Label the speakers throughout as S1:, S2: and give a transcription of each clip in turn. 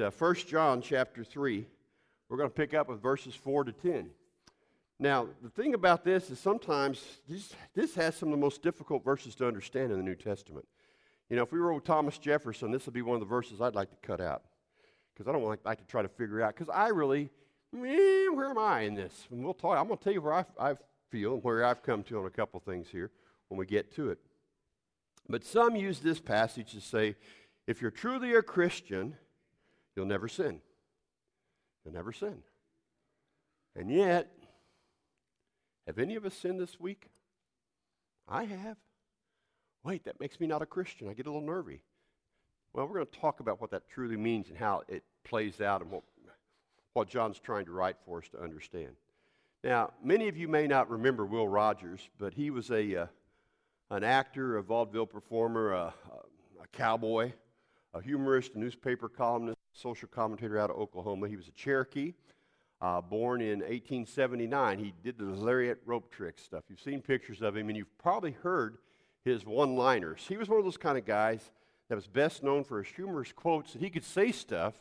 S1: uh, 1 John chapter 3. We're going to pick up with verses 4 to 10. Now, the thing about this is sometimes this, this has some of the most difficult verses to understand in the New Testament. You know, if we were with Thomas Jefferson, this would be one of the verses I'd like to cut out because I don't like, like, to try to figure out because I really, where am I in this? And we'll talk. I'm going to tell you where I, I feel and where I've come to on a couple things here when we get to it. But some use this passage to say, if you're truly a Christian, you'll never sin. You'll never sin. And yet, have any of us sinned this week? I have. Wait, that makes me not a Christian. I get a little nervy. Well, we're going to talk about what that truly means and how it plays out and what, what John's trying to write for us to understand. Now, many of you may not remember Will Rogers, but he was a, uh, an actor, a vaudeville performer, a, a, a cowboy, a humorist, newspaper columnist, social commentator out of Oklahoma. He was a Cherokee, uh, born in 1879. He did the lariat rope trick stuff. You've seen pictures of him, and you've probably heard his one liners. He was one of those kind of guys that was best known for his humorous quotes that he could say stuff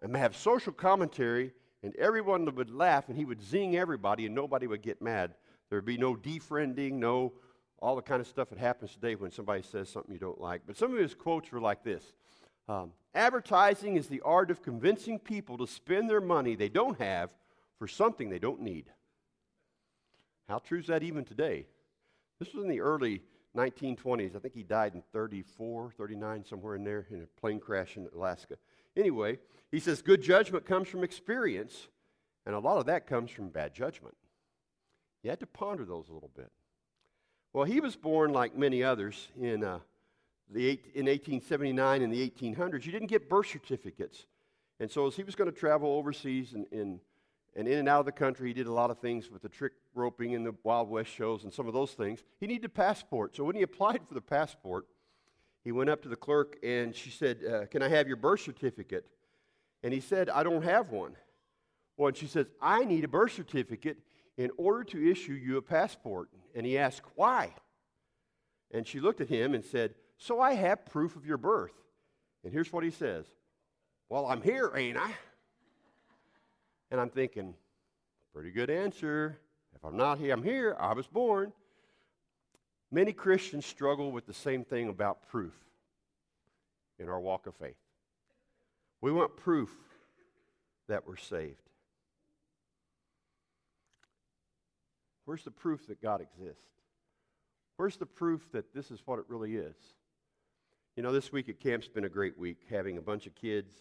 S1: and have social commentary, and everyone would laugh, and he would zing everybody, and nobody would get mad. There would be no defriending, no all the kind of stuff that happens today when somebody says something you don't like. But some of his quotes were like this um, Advertising is the art of convincing people to spend their money they don't have for something they don't need. How true is that even today? This was in the early 1920s. I think he died in 34, 39, somewhere in there, in a plane crash in Alaska. Anyway, he says good judgment comes from experience, and a lot of that comes from bad judgment. You had to ponder those a little bit. Well, he was born like many others in, uh, the eight, in 1879 and the 1800s. You didn't get birth certificates. And so, as he was going to travel overseas and, and, and in and out of the country, he did a lot of things with the trick roping and the Wild West shows and some of those things. He needed a passport. So, when he applied for the passport, he went up to the clerk and she said, uh, Can I have your birth certificate? And he said, I don't have one. Well, and she says, I need a birth certificate in order to issue you a passport. And he asked, Why? And she looked at him and said, So I have proof of your birth. And here's what he says Well, I'm here, ain't I? And I'm thinking, Pretty good answer. If I'm not here, I'm here. I was born. Many Christians struggle with the same thing about proof in our walk of faith. We want proof that we're saved. Where's the proof that God exists? Where's the proof that this is what it really is? You know, this week at camp's been a great week, having a bunch of kids,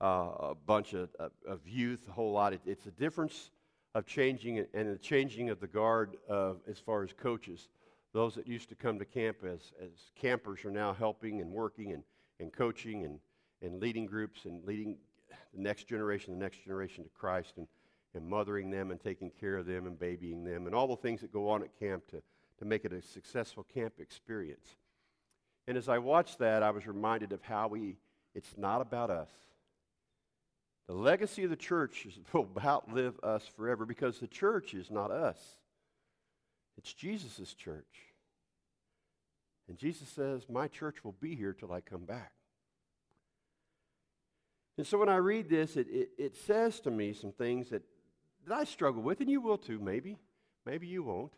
S1: uh, a bunch of, of, of, youth, a whole lot. It, it's a difference of changing and the changing of the guard of, as far as coaches. Those that used to come to camp as, as campers are now helping and working and, and coaching and, and leading groups and leading the next generation, the next generation to Christ. And and mothering them and taking care of them and babying them and all the things that go on at camp to, to make it a successful camp experience. And as I watched that, I was reminded of how we, it's not about us. The legacy of the church is, will outlive us forever because the church is not us, it's Jesus' church. And Jesus says, My church will be here till I come back. And so when I read this, it, it, it says to me some things that that I struggle with, and you will too, maybe. Maybe you won't.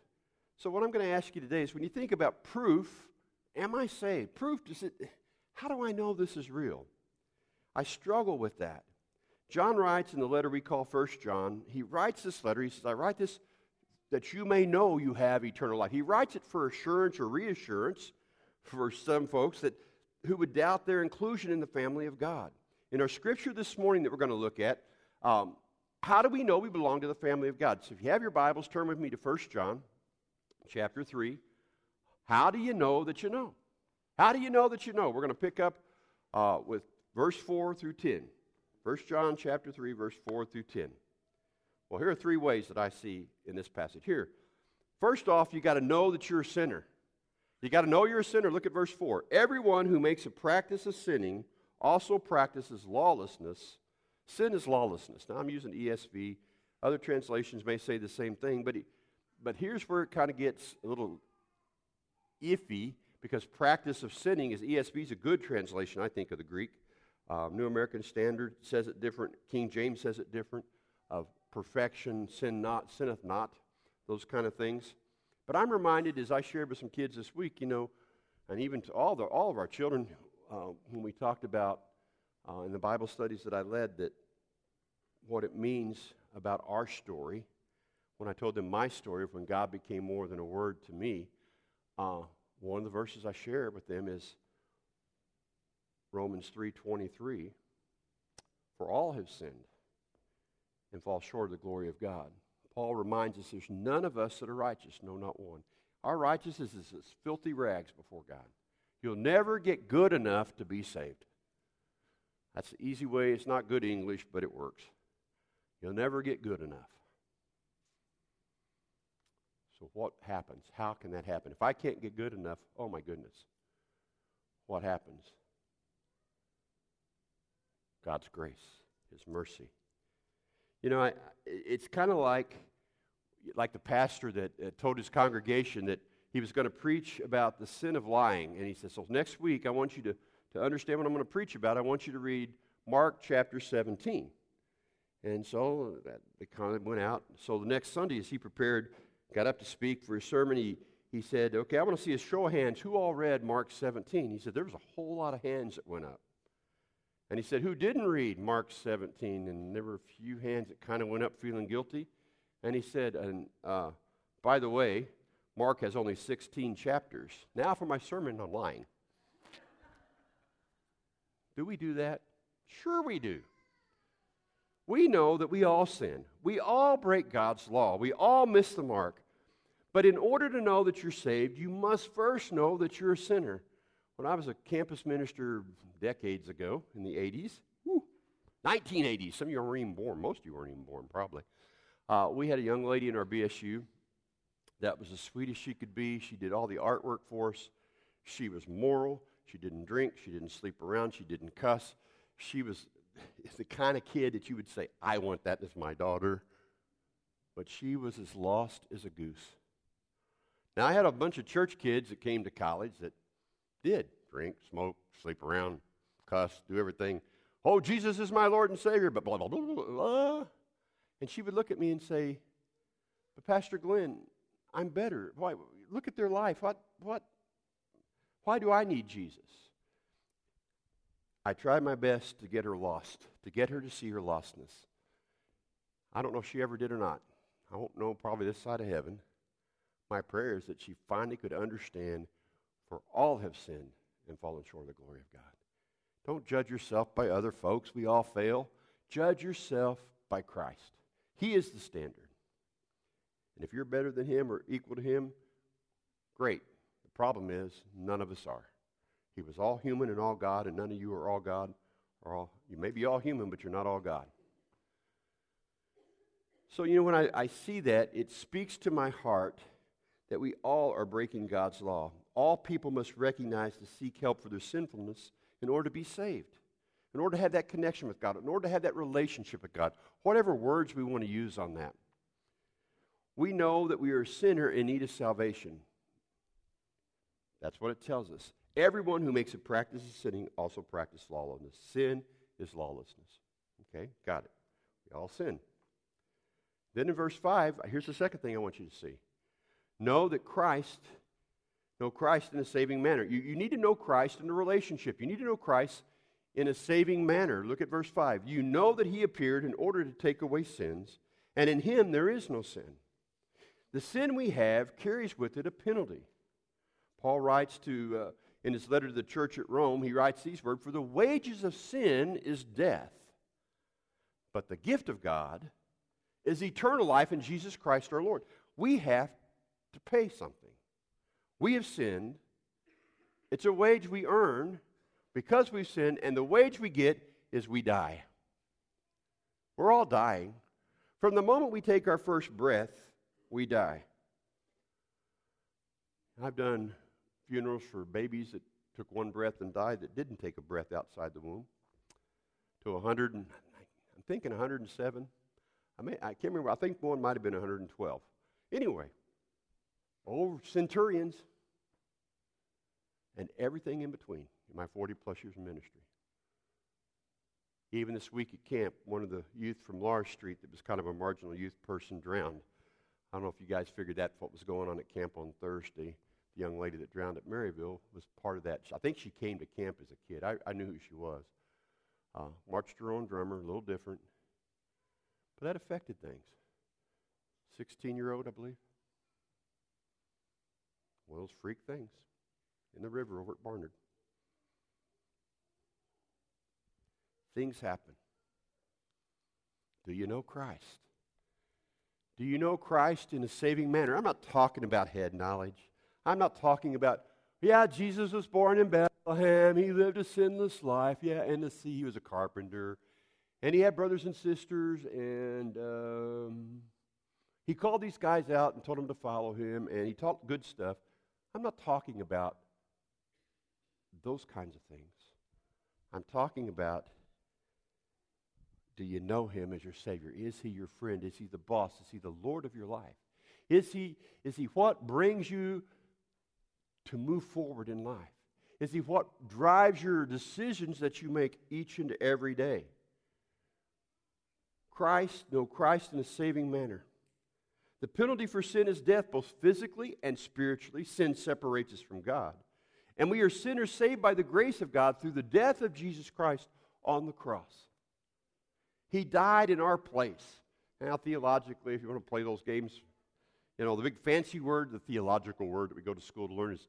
S1: So, what I'm going to ask you today is when you think about proof, am I saved? Proof, does it, how do I know this is real? I struggle with that. John writes in the letter we call First John, he writes this letter. He says, I write this that you may know you have eternal life. He writes it for assurance or reassurance for some folks that who would doubt their inclusion in the family of God. In our scripture this morning that we're going to look at, um, how do we know we belong to the family of God? So if you have your Bibles, turn with me to 1 John chapter 3. How do you know that you know? How do you know that you know? We're going to pick up uh, with verse 4 through 10. 1 John chapter 3, verse 4 through 10. Well, here are three ways that I see in this passage. Here, first off, you got to know that you're a sinner. You got to know you're a sinner. Look at verse 4. Everyone who makes a practice of sinning also practices lawlessness. Sin is lawlessness. Now, I'm using ESV. Other translations may say the same thing, but, but here's where it kind of gets a little iffy because practice of sinning is ESV is a good translation, I think, of the Greek. Uh, New American Standard says it different. King James says it different. Of perfection, sin not, sinneth not, those kind of things. But I'm reminded as I shared with some kids this week, you know, and even to all, the, all of our children, uh, when we talked about uh, in the Bible studies that I led, that what it means about our story. When I told them my story of when God became more than a word to me, uh, one of the verses I share with them is Romans 3:23. For all have sinned and fall short of the glory of God. Paul reminds us there's none of us that are righteous, no, not one. Our righteousness is as filthy rags before God. You'll never get good enough to be saved. That's the easy way. It's not good English, but it works. You'll never get good enough. So, what happens? How can that happen? If I can't get good enough, oh my goodness, what happens? God's grace, His mercy. You know, I, it's kind of like, like the pastor that uh, told his congregation that he was going to preach about the sin of lying. And he says, So next week, I want you to, to understand what I'm going to preach about. I want you to read Mark chapter 17. And so that, they kind of went out. So the next Sunday, as he prepared, got up to speak for his sermon, he, he said, Okay, I want to see a show of hands. Who all read Mark 17? He said, There was a whole lot of hands that went up. And he said, Who didn't read Mark 17? And there were a few hands that kind of went up feeling guilty. And he said, And uh, by the way, Mark has only 16 chapters. Now for my sermon on lying. Do we do that? Sure, we do. We know that we all sin. We all break God's law. We all miss the mark. But in order to know that you're saved, you must first know that you're a sinner. When I was a campus minister decades ago in the 80s, whew, 1980s, some of you weren't even born. Most of you weren't even born, probably. Uh, we had a young lady in our BSU that was as sweet as she could be. She did all the artwork for us. She was moral. She didn't drink. She didn't sleep around. She didn't cuss. She was the kind of kid that you would say, I want that as my daughter. But she was as lost as a goose. Now, I had a bunch of church kids that came to college that did drink, smoke, sleep around, cuss, do everything. Oh, Jesus is my Lord and Savior, but blah, blah, blah, blah, blah. And she would look at me and say, But Pastor Glenn, I'm better. Why? Look at their life. What, what, why do I need Jesus? I tried my best to get her lost, to get her to see her lostness. I don't know if she ever did or not. I won't know probably this side of heaven. My prayer is that she finally could understand for all have sinned and fallen short of the glory of God. Don't judge yourself by other folks. We all fail. Judge yourself by Christ. He is the standard. And if you're better than him or equal to him, great. Problem is, none of us are. He was all human and all God, and none of you are all God. Or all, you may be all human, but you're not all God. So, you know, when I, I see that, it speaks to my heart that we all are breaking God's law. All people must recognize to seek help for their sinfulness in order to be saved, in order to have that connection with God, in order to have that relationship with God, whatever words we want to use on that. We know that we are a sinner in need of salvation. That's what it tells us. Everyone who makes a practice of sinning also practices lawlessness. Sin is lawlessness. Okay, got it. We all sin. Then in verse 5, here's the second thing I want you to see. Know that Christ, know Christ in a saving manner. You, you need to know Christ in a relationship. You need to know Christ in a saving manner. Look at verse 5. You know that he appeared in order to take away sins, and in him there is no sin. The sin we have carries with it a penalty. Paul writes to. Uh, in his letter to the church at Rome, he writes these words For the wages of sin is death, but the gift of God is eternal life in Jesus Christ our Lord. We have to pay something. We have sinned. It's a wage we earn because we've sinned, and the wage we get is we die. We're all dying. From the moment we take our first breath, we die. I've done funerals for babies that took one breath and died that didn't take a breath outside the womb. To 100, and, I'm thinking 107. I, may, I can't remember. I think one might have been 112. Anyway, old centurions and everything in between in my 40 plus years of ministry. Even this week at camp, one of the youth from Lars Street that was kind of a marginal youth person drowned. I don't know if you guys figured that what was going on at camp on Thursday. Young lady that drowned at Maryville was part of that. I think she came to camp as a kid. I, I knew who she was. Uh, marched her own drummer, a little different. But that affected things. 16 year old, I believe. Of those freak things in the river over at Barnard. Things happen. Do you know Christ? Do you know Christ in a saving manner? I'm not talking about head knowledge. I'm not talking about, yeah, Jesus was born in Bethlehem. He lived a sinless life. Yeah, and the sea, he was a carpenter. And he had brothers and sisters, and um, he called these guys out and told them to follow him, and he taught good stuff. I'm not talking about those kinds of things. I'm talking about do you know him as your Savior? Is he your friend? Is he the boss? Is he the Lord of your life? Is he, is he what brings you to move forward in life? Is he what drives your decisions that you make each and every day? Christ, know Christ in a saving manner. The penalty for sin is death, both physically and spiritually. Sin separates us from God. And we are sinners saved by the grace of God through the death of Jesus Christ on the cross. He died in our place. Now, theologically, if you want to play those games, you know, the big fancy word, the theological word that we go to school to learn is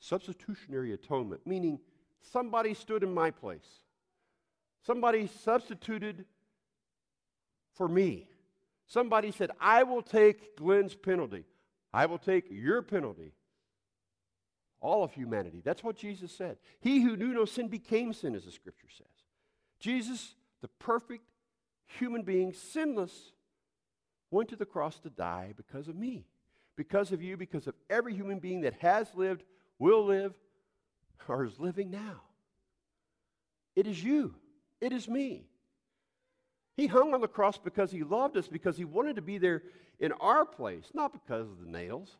S1: substitutionary atonement, meaning somebody stood in my place. Somebody substituted for me. Somebody said, I will take Glenn's penalty. I will take your penalty. All of humanity. That's what Jesus said. He who knew no sin became sin, as the scripture says. Jesus, the perfect human being, sinless, went to the cross to die because of me, because of you, because of every human being that has lived, will live, or is living now. It is you. It is me. He hung on the cross because he loved us, because he wanted to be there in our place, not because of the nails.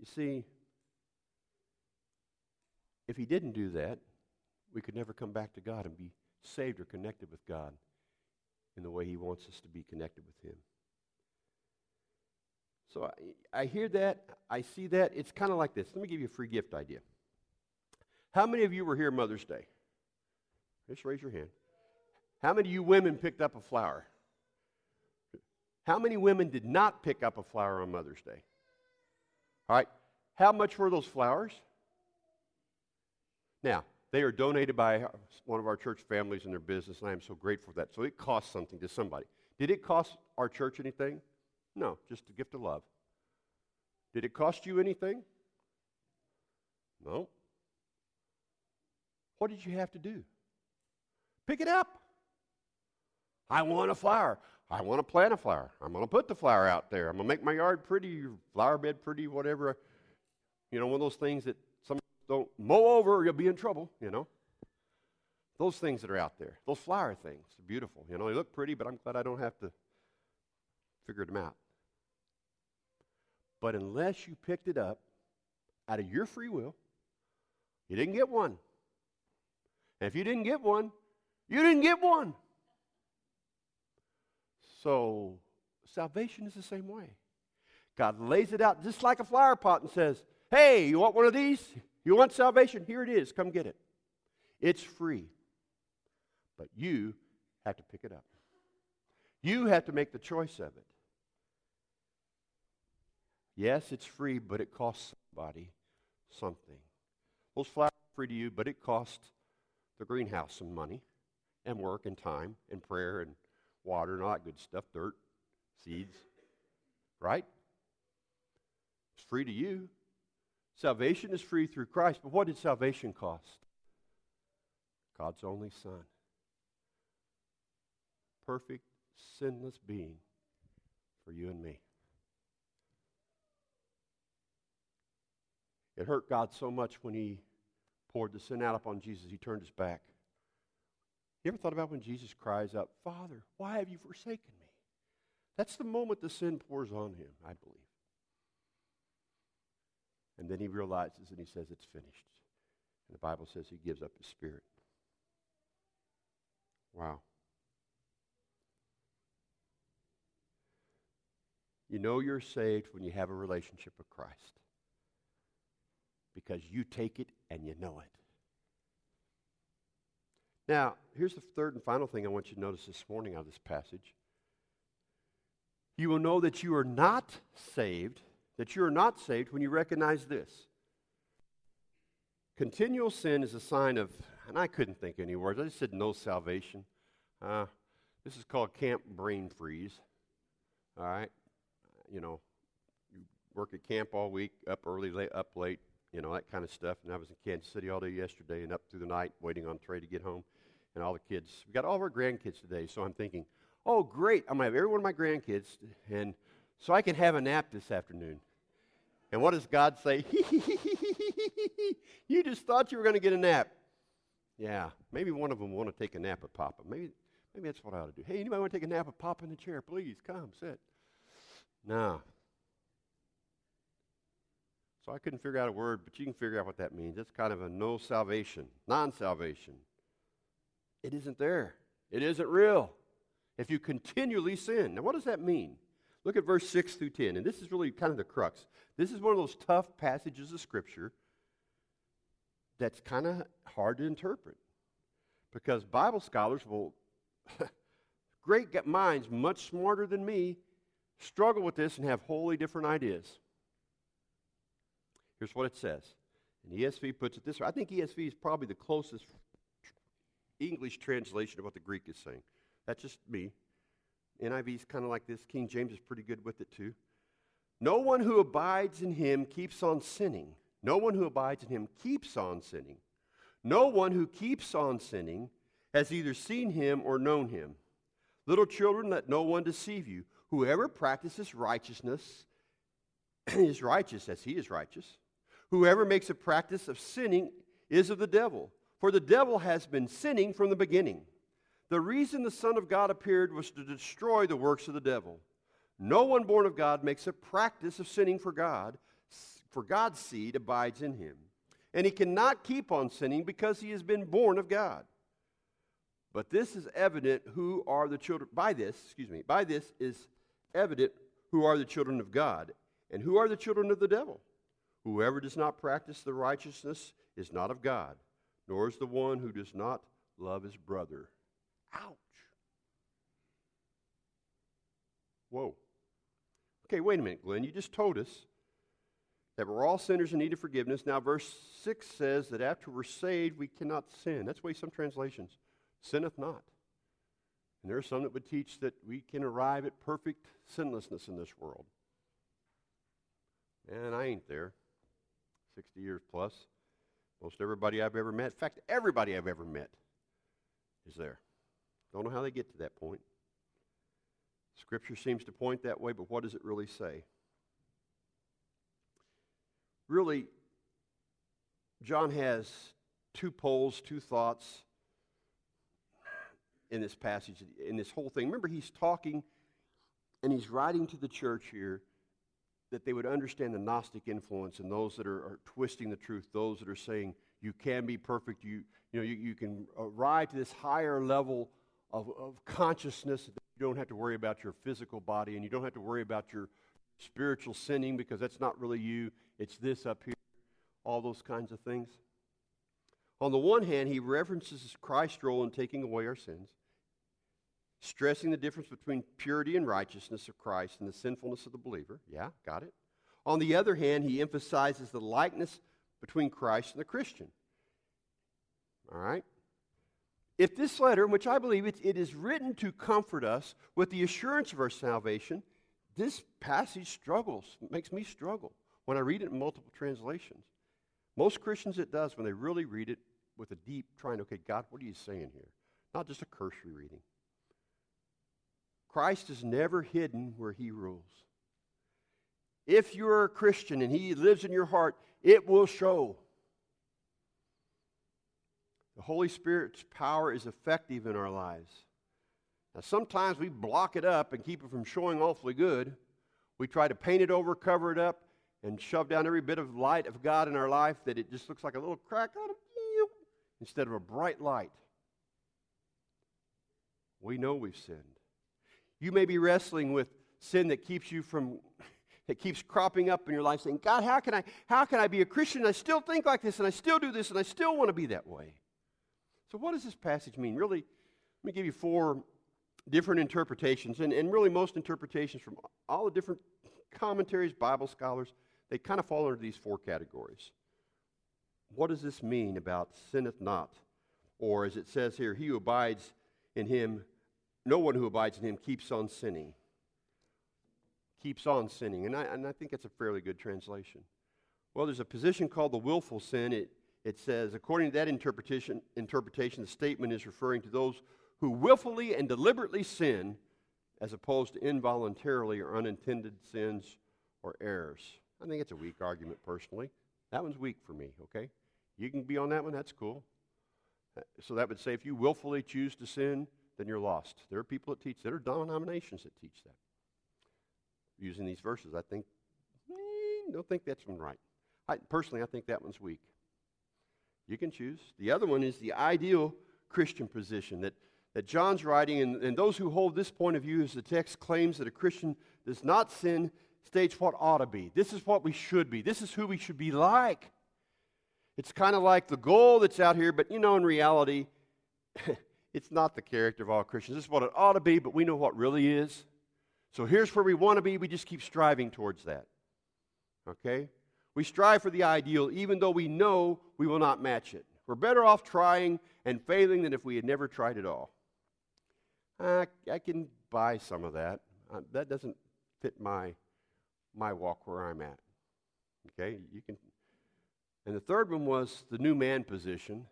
S1: You see, if he didn't do that, we could never come back to God and be saved or connected with God in the way He wants us to be connected with Him. So I, I hear that, I see that. It's kind of like this. Let me give you a free gift idea. How many of you were here Mother's Day? Just raise your hand. How many of you women picked up a flower? How many women did not pick up a flower on Mother's Day? All right. How much were those flowers? Now, they are donated by one of our church families and their business, and I am so grateful for that. So it costs something to somebody. Did it cost our church anything? No, just a gift of love. Did it cost you anything? No. What did you have to do? Pick it up. I want a flower. I want to plant a flower. I'm going to put the flower out there. I'm going to make my yard pretty, flower bed pretty, whatever. You know, one of those things that don't mow over or you'll be in trouble, you know. Those things that are out there, those flower things, are beautiful. You know, they look pretty, but I'm glad I don't have to figure them out. But unless you picked it up out of your free will, you didn't get one. And if you didn't get one, you didn't get one. So salvation is the same way. God lays it out just like a flower pot and says, Hey, you want one of these? You want salvation? Here it is. Come get it. It's free. But you have to pick it up. You have to make the choice of it. Yes, it's free, but it costs somebody something. Those flowers are free to you, but it costs the greenhouse some money and work and time and prayer and water and all that good stuff, dirt, seeds. Right? It's free to you, Salvation is free through Christ, but what did salvation cost? God's only Son. Perfect, sinless being for you and me. It hurt God so much when He poured the sin out upon Jesus, He turned His back. You ever thought about when Jesus cries out, Father, why have you forsaken me? That's the moment the sin pours on Him, I believe. And then he realizes and he says, It's finished. And the Bible says he gives up his spirit. Wow. You know you're saved when you have a relationship with Christ because you take it and you know it. Now, here's the third and final thing I want you to notice this morning out of this passage. You will know that you are not saved, that you are not saved when you recognize this. Continual sin is a sign of, and I couldn't think any words. I just said no salvation. Uh, this is called camp brain freeze. All right? You know, you work at camp all week, up early, late, up late, you know, that kind of stuff. And I was in Kansas City all day yesterday and up through the night waiting on Trey to get home. And all the kids, we got all of our grandkids today. So I'm thinking, oh, great, I'm to have every one of my grandkids. And so I can have a nap this afternoon. And what does God say? you just thought you were going to get a nap. Yeah, maybe one of them want to take a nap with Papa. Maybe, maybe that's what I ought to do. Hey, anybody want to take a nap with Papa in the chair? Please come, sit. No, so I couldn't figure out a word, but you can figure out what that means. It's kind of a no salvation, non salvation. It isn't there, it isn't real. If you continually sin. Now, what does that mean? Look at verse 6 through 10, and this is really kind of the crux. This is one of those tough passages of Scripture that's kind of hard to interpret because Bible scholars will, great minds, much smarter than me, struggle with this and have wholly different ideas. Here's what it says. And ESV puts it this way. I think ESV is probably the closest English translation of what the Greek is saying. That's just me. NIV is kind of like this. King James is pretty good with it too. No one who abides in him keeps on sinning. No one who abides in him keeps on sinning. No one who keeps on sinning has either seen him or known him. Little children, let no one deceive you. Whoever practices righteousness is righteous as he is righteous. Whoever makes a practice of sinning is of the devil, for the devil has been sinning from the beginning. The reason the Son of God appeared was to destroy the works of the devil. No one born of God makes a practice of sinning for God, for God's seed abides in him. And he cannot keep on sinning because he has been born of God. But this is evident who are the children, by this, excuse me, by this is evident who are the children of God and who are the children of the devil. Whoever does not practice the righteousness is not of God, nor is the one who does not love his brother. Ouch. Whoa. Okay, wait a minute, Glenn. You just told us that we're all sinners in need of forgiveness. Now, verse 6 says that after we're saved, we cannot sin. That's why some translations sinneth not. And there are some that would teach that we can arrive at perfect sinlessness in this world. And I ain't there. 60 years plus. Most everybody I've ever met, in fact, everybody I've ever met is there. Don't know how they get to that point. Scripture seems to point that way, but what does it really say? Really, John has two poles, two thoughts in this passage, in this whole thing. Remember, he's talking and he's writing to the church here that they would understand the Gnostic influence and those that are, are, twisting the truth, those that are saying you can be perfect, you, you, know, you, you can arrive to this higher level of, of consciousness you don't have to worry about your physical body and you don't have to worry about your spiritual sinning because that's not really you, it's this up here, all those kinds of things. On the one hand, he references Christ's role in taking away our sins stressing the difference between purity and righteousness of Christ and the sinfulness of the believer. Yeah, got it. On the other hand, he emphasizes the likeness between Christ and the Christian. All right? If this letter, which I believe it, it is written to comfort us with the assurance of our salvation, this passage struggles, makes me struggle when I read it in multiple translations. Most Christians, it does when they really read it with a deep trying, okay, God, what are you saying here? Not just a cursory reading. Christ is never hidden where he rules. If you're a Christian and he lives in your heart, it will show. The Holy Spirit's power is effective in our lives. Now, sometimes we block it up and keep it from showing awfully good. We try to paint it over, cover it up, and shove down every bit of light of God in our life that it just looks like a little crack on instead of a bright light. We know we've sinned. You may be wrestling with sin that keeps you from that keeps cropping up in your life saying, God, how can I how can I be a Christian I still think like this and I still do this and I still want to be that way? So what does this passage mean? Really, let me give you four different interpretations, and, and really most interpretations from all the different commentaries, Bible scholars, they kind of fall under these four categories. What does this mean about sinneth not? Or as it says here, he who abides in him, no one who abides in him keeps on sinning. Keeps on sinning. And I, and I think that's a fairly good translation. Well, there's a position called the willful sin. It, it says, according to that interpretation, interpretation, the statement is referring to those who willfully and deliberately sin as opposed to involuntarily or unintended sins or errors. I think it's a weak argument personally. That one's weak for me, okay? You can be on that one, that's cool. Uh, so that would say if you willfully choose to sin, then you're lost. There are people that teach, there are denominations that teach that. Using these verses, I think, eh, don't think that's one right. I, personally, I think that one's weak. You can choose. The other one is the ideal Christian position that that John's writing, and, and those who hold this point of view as the text claims that a Christian does not sin, states what ought to be. This is what we should be. This is who we should be like. It's kind of like the goal that's out here, but you know, in reality, it's not the character of all Christians. This is what it ought to be, but we know what really is. So here's where we want to be. We just keep striving towards that. Okay? We strive for the ideal, even though we know we will not match it. We're better off trying and failing than if we had never tried at all. I, I can buy some of that. Uh, that doesn't fit my, my walk where I'm at. Okay, you can. And the third one was the new man position.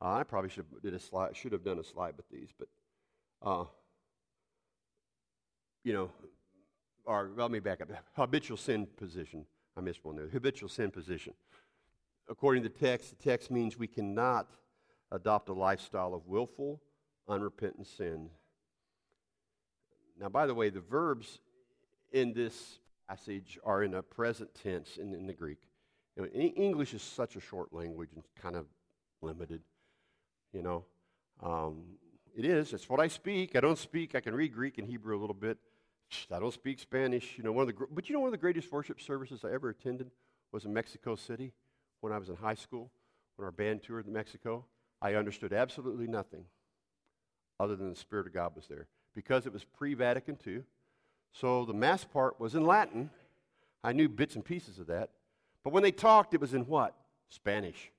S1: Uh, I probably should have, did a slide, should have done a slide with these, but uh, you know, or let me back up. Habitual sin position. I missed one there. Habitual sin position. According to the text, the text means we cannot adopt a lifestyle of willful, unrepentant sin. Now, by the way, the verbs in this passage are in a present tense in, in the Greek. You know, English is such a short language and kind of limited, you know. Um, it is. It's what I speak. I don't speak. I can read Greek and Hebrew a little bit. I don't speak Spanish. You know, one of the but you know one of the greatest worship services I ever attended was in Mexico City when I was in high school when our band toured in Mexico. I understood absolutely nothing other than the Spirit of God was there because it was pre Vatican II. So the mass part was in Latin. I knew bits and pieces of that. But when they talked, it was in what? Spanish.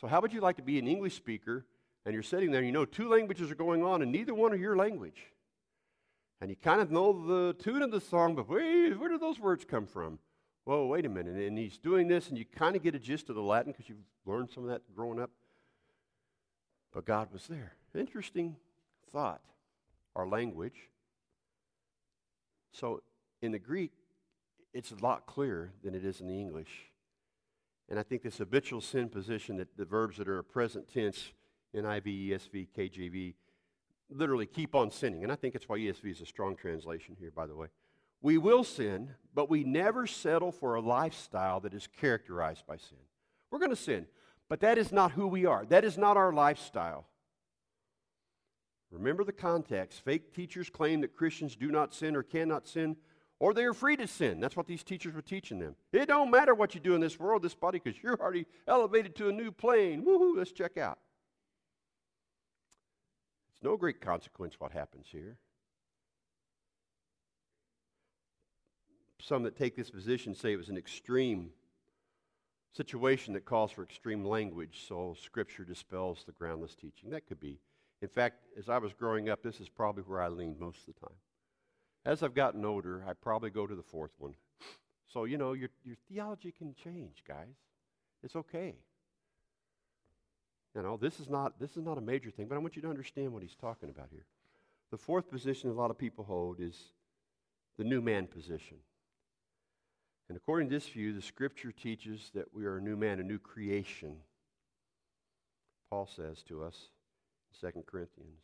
S1: So, how would you like to be an English speaker and you're sitting there and you know two languages are going on and neither one are your language? And you kind of know the tune of the song, but wait, where do those words come from? Whoa, wait a minute. And he's doing this, and you kind of get a gist of the Latin because you've learned some of that growing up. But God was there. Interesting thought. Our language. So in the Greek, it's a lot clearer than it is in the English. And I think this habitual sin position that the verbs that are present tense, NIV, ESV, KJV, literally keep on sinning. And I think that's why ESV is a strong translation here, by the way. We will sin, but we never settle for a lifestyle that is characterized by sin. We're going to sin. But that is not who we are. That is not our lifestyle. Remember the context. Fake teachers claim that Christians do not sin or cannot sin, or they are free to sin. That's what these teachers were teaching them. It don't matter what you do in this world, this body, because you're already elevated to a new plane. Woohoo, let's check out. It's no great consequence what happens here. Some that take this position say it was an extreme situation that calls for extreme language, so Scripture dispels the groundless teaching. That could be. In fact, as I was growing up, this is probably where I leaned most of the time. As I've gotten older, I probably go to the fourth one. So, you know, your, your theology can change, guys. It's okay. You know, this is, not, this is not a major thing, but I want you to understand what he's talking about here. The fourth position a lot of people hold is the new man position. And according to this view, the scripture teaches that we are a new man, a new creation. Paul says to us in 2 Corinthians.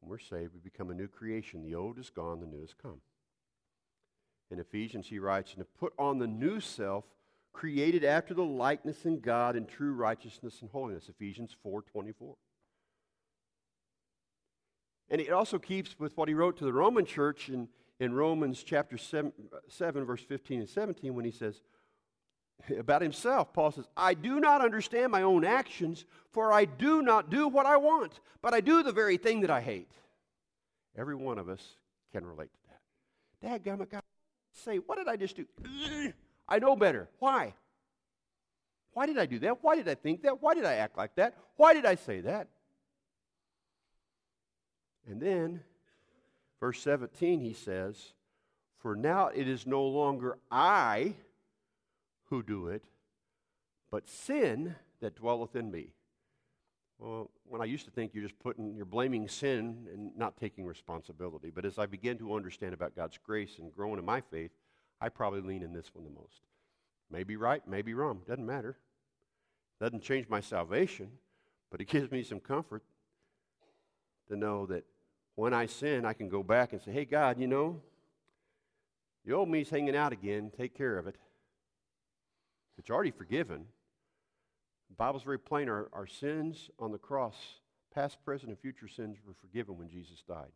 S1: When we're saved, we become a new creation. The old is gone, the new has come. In Ephesians, he writes, And to put on the new self, created after the likeness in God in true righteousness and holiness. Ephesians 4:24. And it also keeps with what he wrote to the Roman church in, in Romans chapter 7, 7, verse 15 and 17, when he says, about himself, Paul says, I do not understand my own actions, for I do not do what I want, but I do the very thing that I hate. Every one of us can relate to that. Dad, God, say, what did I just do? I know better. Why? Why did I do that? Why did I think that? Why did I act like that? Why did I say that? And then, verse 17, he says, For now it is no longer I who do it, but sin that dwelleth in me. Well, when I used to think you're just putting, you're blaming sin and not taking responsibility. But as I begin to understand about God's grace and growing in my faith, I probably lean in this one the most. Maybe right, maybe wrong, doesn't matter. Doesn't change my salvation, but it gives me some comfort to know that when I sin, I can go back and say, hey, God, you know, the old me's hanging out again. Take care of it. It's already forgiven. The Bible's very plain. Our, our sins on the cross, past, present, and future sins, were forgiven when Jesus died.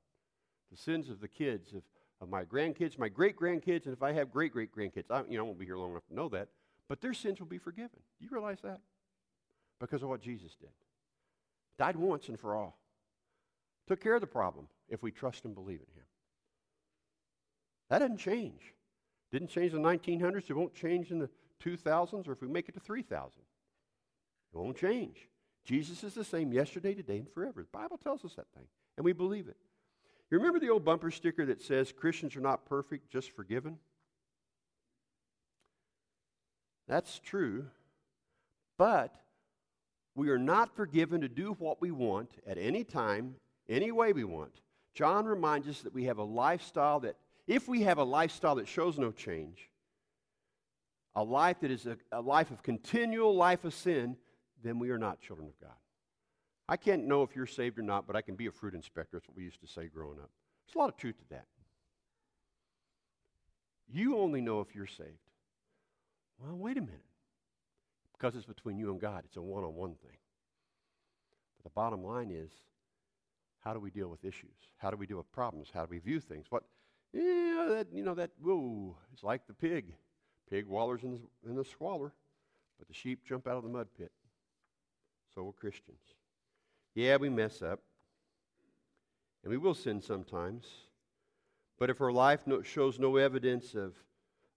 S1: The sins of the kids, of, of my grandkids, my great grandkids, and if I have great great grandkids, I, you know, I won't be here long enough to know that, but their sins will be forgiven. Do you realize that? Because of what Jesus did. Died once and for all. Took care of the problem if we trust and believe in Him. That doesn't change. Didn't change in the 1900s. It won't change in the 2000s or if we make it to 3000. It won't change. Jesus is the same yesterday, today, and forever. The Bible tells us that thing, and we believe it. You remember the old bumper sticker that says Christians are not perfect, just forgiven? That's true, but we are not forgiven to do what we want at any time, any way we want. John reminds us that we have a lifestyle that, if we have a lifestyle that shows no change, a life that is a, a life of continual life of sin, then we are not children of God. I can't know if you're saved or not, but I can be a fruit inspector. That's what we used to say growing up. There's a lot of truth to that. You only know if you're saved. Well, wait a minute. Because it's between you and God, it's a one on one thing. But the bottom line is how do we deal with issues? How do we deal with problems? How do we view things? What, yeah, that, you know, that, whoa, it's like the pig. Pig wallers in the, in the squalor, but the sheep jump out of the mud pit. So will Christians. Yeah, we mess up, and we will sin sometimes. But if our life no, shows no evidence of,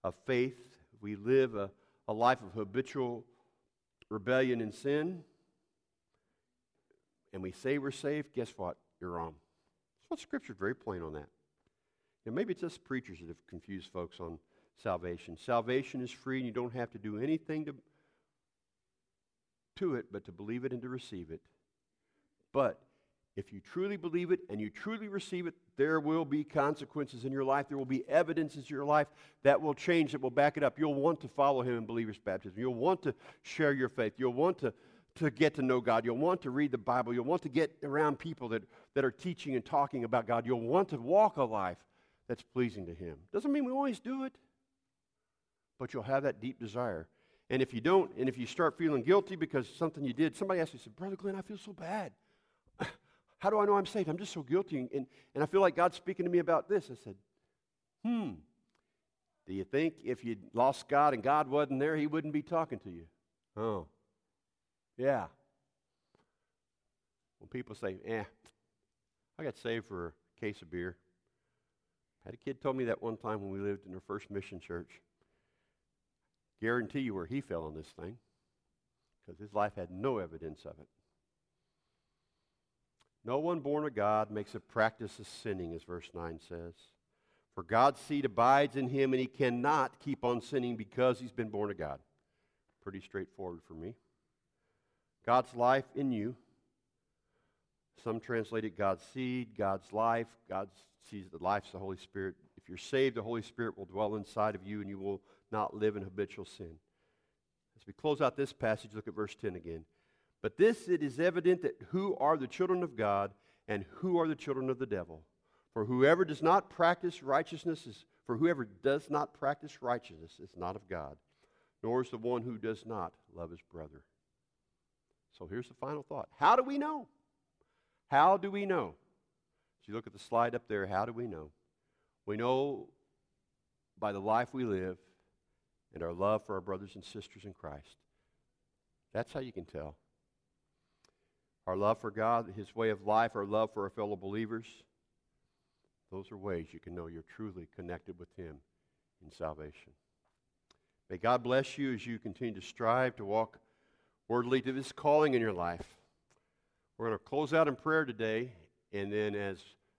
S1: of faith, we live a, a life of habitual rebellion and sin, and we say we're saved, guess what? You're wrong. That's what Scripture's very plain on that. And maybe it's us preachers that have confused folks on salvation. Salvation is free, and you don't have to do anything to, to it but to believe it and to receive it. But if you truly believe it and you truly receive it, there will be consequences in your life. There will be evidences in your life that will change, that will back it up. You'll want to follow Him in believer's baptism. You'll want to share your faith. You'll want to, to get to know God. You'll want to read the Bible. You'll want to get around people that, that are teaching and talking about God. You'll want to walk a life that's pleasing to Him. Doesn't mean we always do it, but you'll have that deep desire. And if you don't, and if you start feeling guilty because something you did, somebody asked me, said, Brother Glenn, I feel so bad. How do I know I'm saved? I'm just so guilty. And, and I feel like God's speaking to me about this. I said, hmm. Do you think if you lost God and God wasn't there, He wouldn't be talking to you? Oh, yeah. When people say, eh, I got saved for a case of beer. I had a kid told me that one time when we lived in our first mission church. Guarantee you where he fell on this thing because his life had no evidence of it. No one born of God makes a practice of sinning, as verse 9 says. For God's seed abides in him, and he cannot keep on sinning because he's been born of God. Pretty straightforward for me. God's life in you. Some translate it God's seed, God's life. God sees the life's the Holy Spirit. If you're saved, the Holy Spirit will dwell inside of you, and you will not live in habitual sin. As we close out this passage, look at verse 10 again. But this it is evident that who are the children of God and who are the children of the devil. For whoever does not practice righteousness is for whoever does not practice righteousness is not of God. nor is the one who does not love his brother. So here's the final thought. How do we know? How do we know? As you look at the slide up there, how do we know? We know by the life we live and our love for our brothers and sisters in Christ. That's how you can tell. Our love for God, His way of life, our love for our fellow believers, those are ways you can know you're truly connected with Him in salvation. May God bless you as you continue to strive to walk worthily to this calling in your life. We're going to close out in prayer today, and then as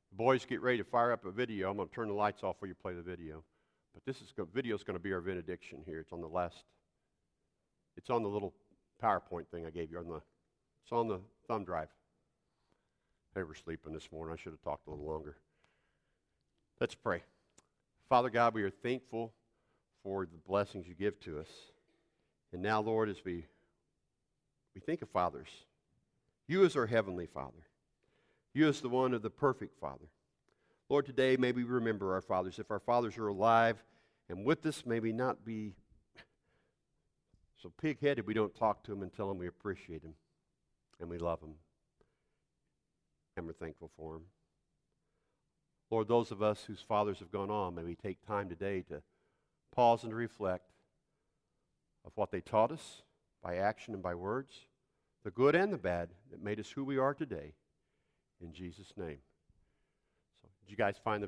S1: the boys get ready to fire up a video, I'm going to turn the lights off while you play the video. But this is video is going to be our benediction here. It's on the last. It's on the little PowerPoint thing I gave you on the. It's on the thumb drive. They were sleeping this morning. I should have talked a little longer. Let's pray. Father God, we are thankful for the blessings you give to us. And now, Lord, as we we think of fathers, you as our heavenly Father, you as the one of the perfect Father. Lord, today may we remember our fathers. If our fathers are alive and with us, may we not be so pig headed we don't talk to them and tell them we appreciate them and we love them and we're thankful for them. Lord, those of us whose fathers have gone on, may we take time today to pause and reflect of what they taught us by action and by words, the good and the bad that made us who we are today. In Jesus' name. So, did you guys find the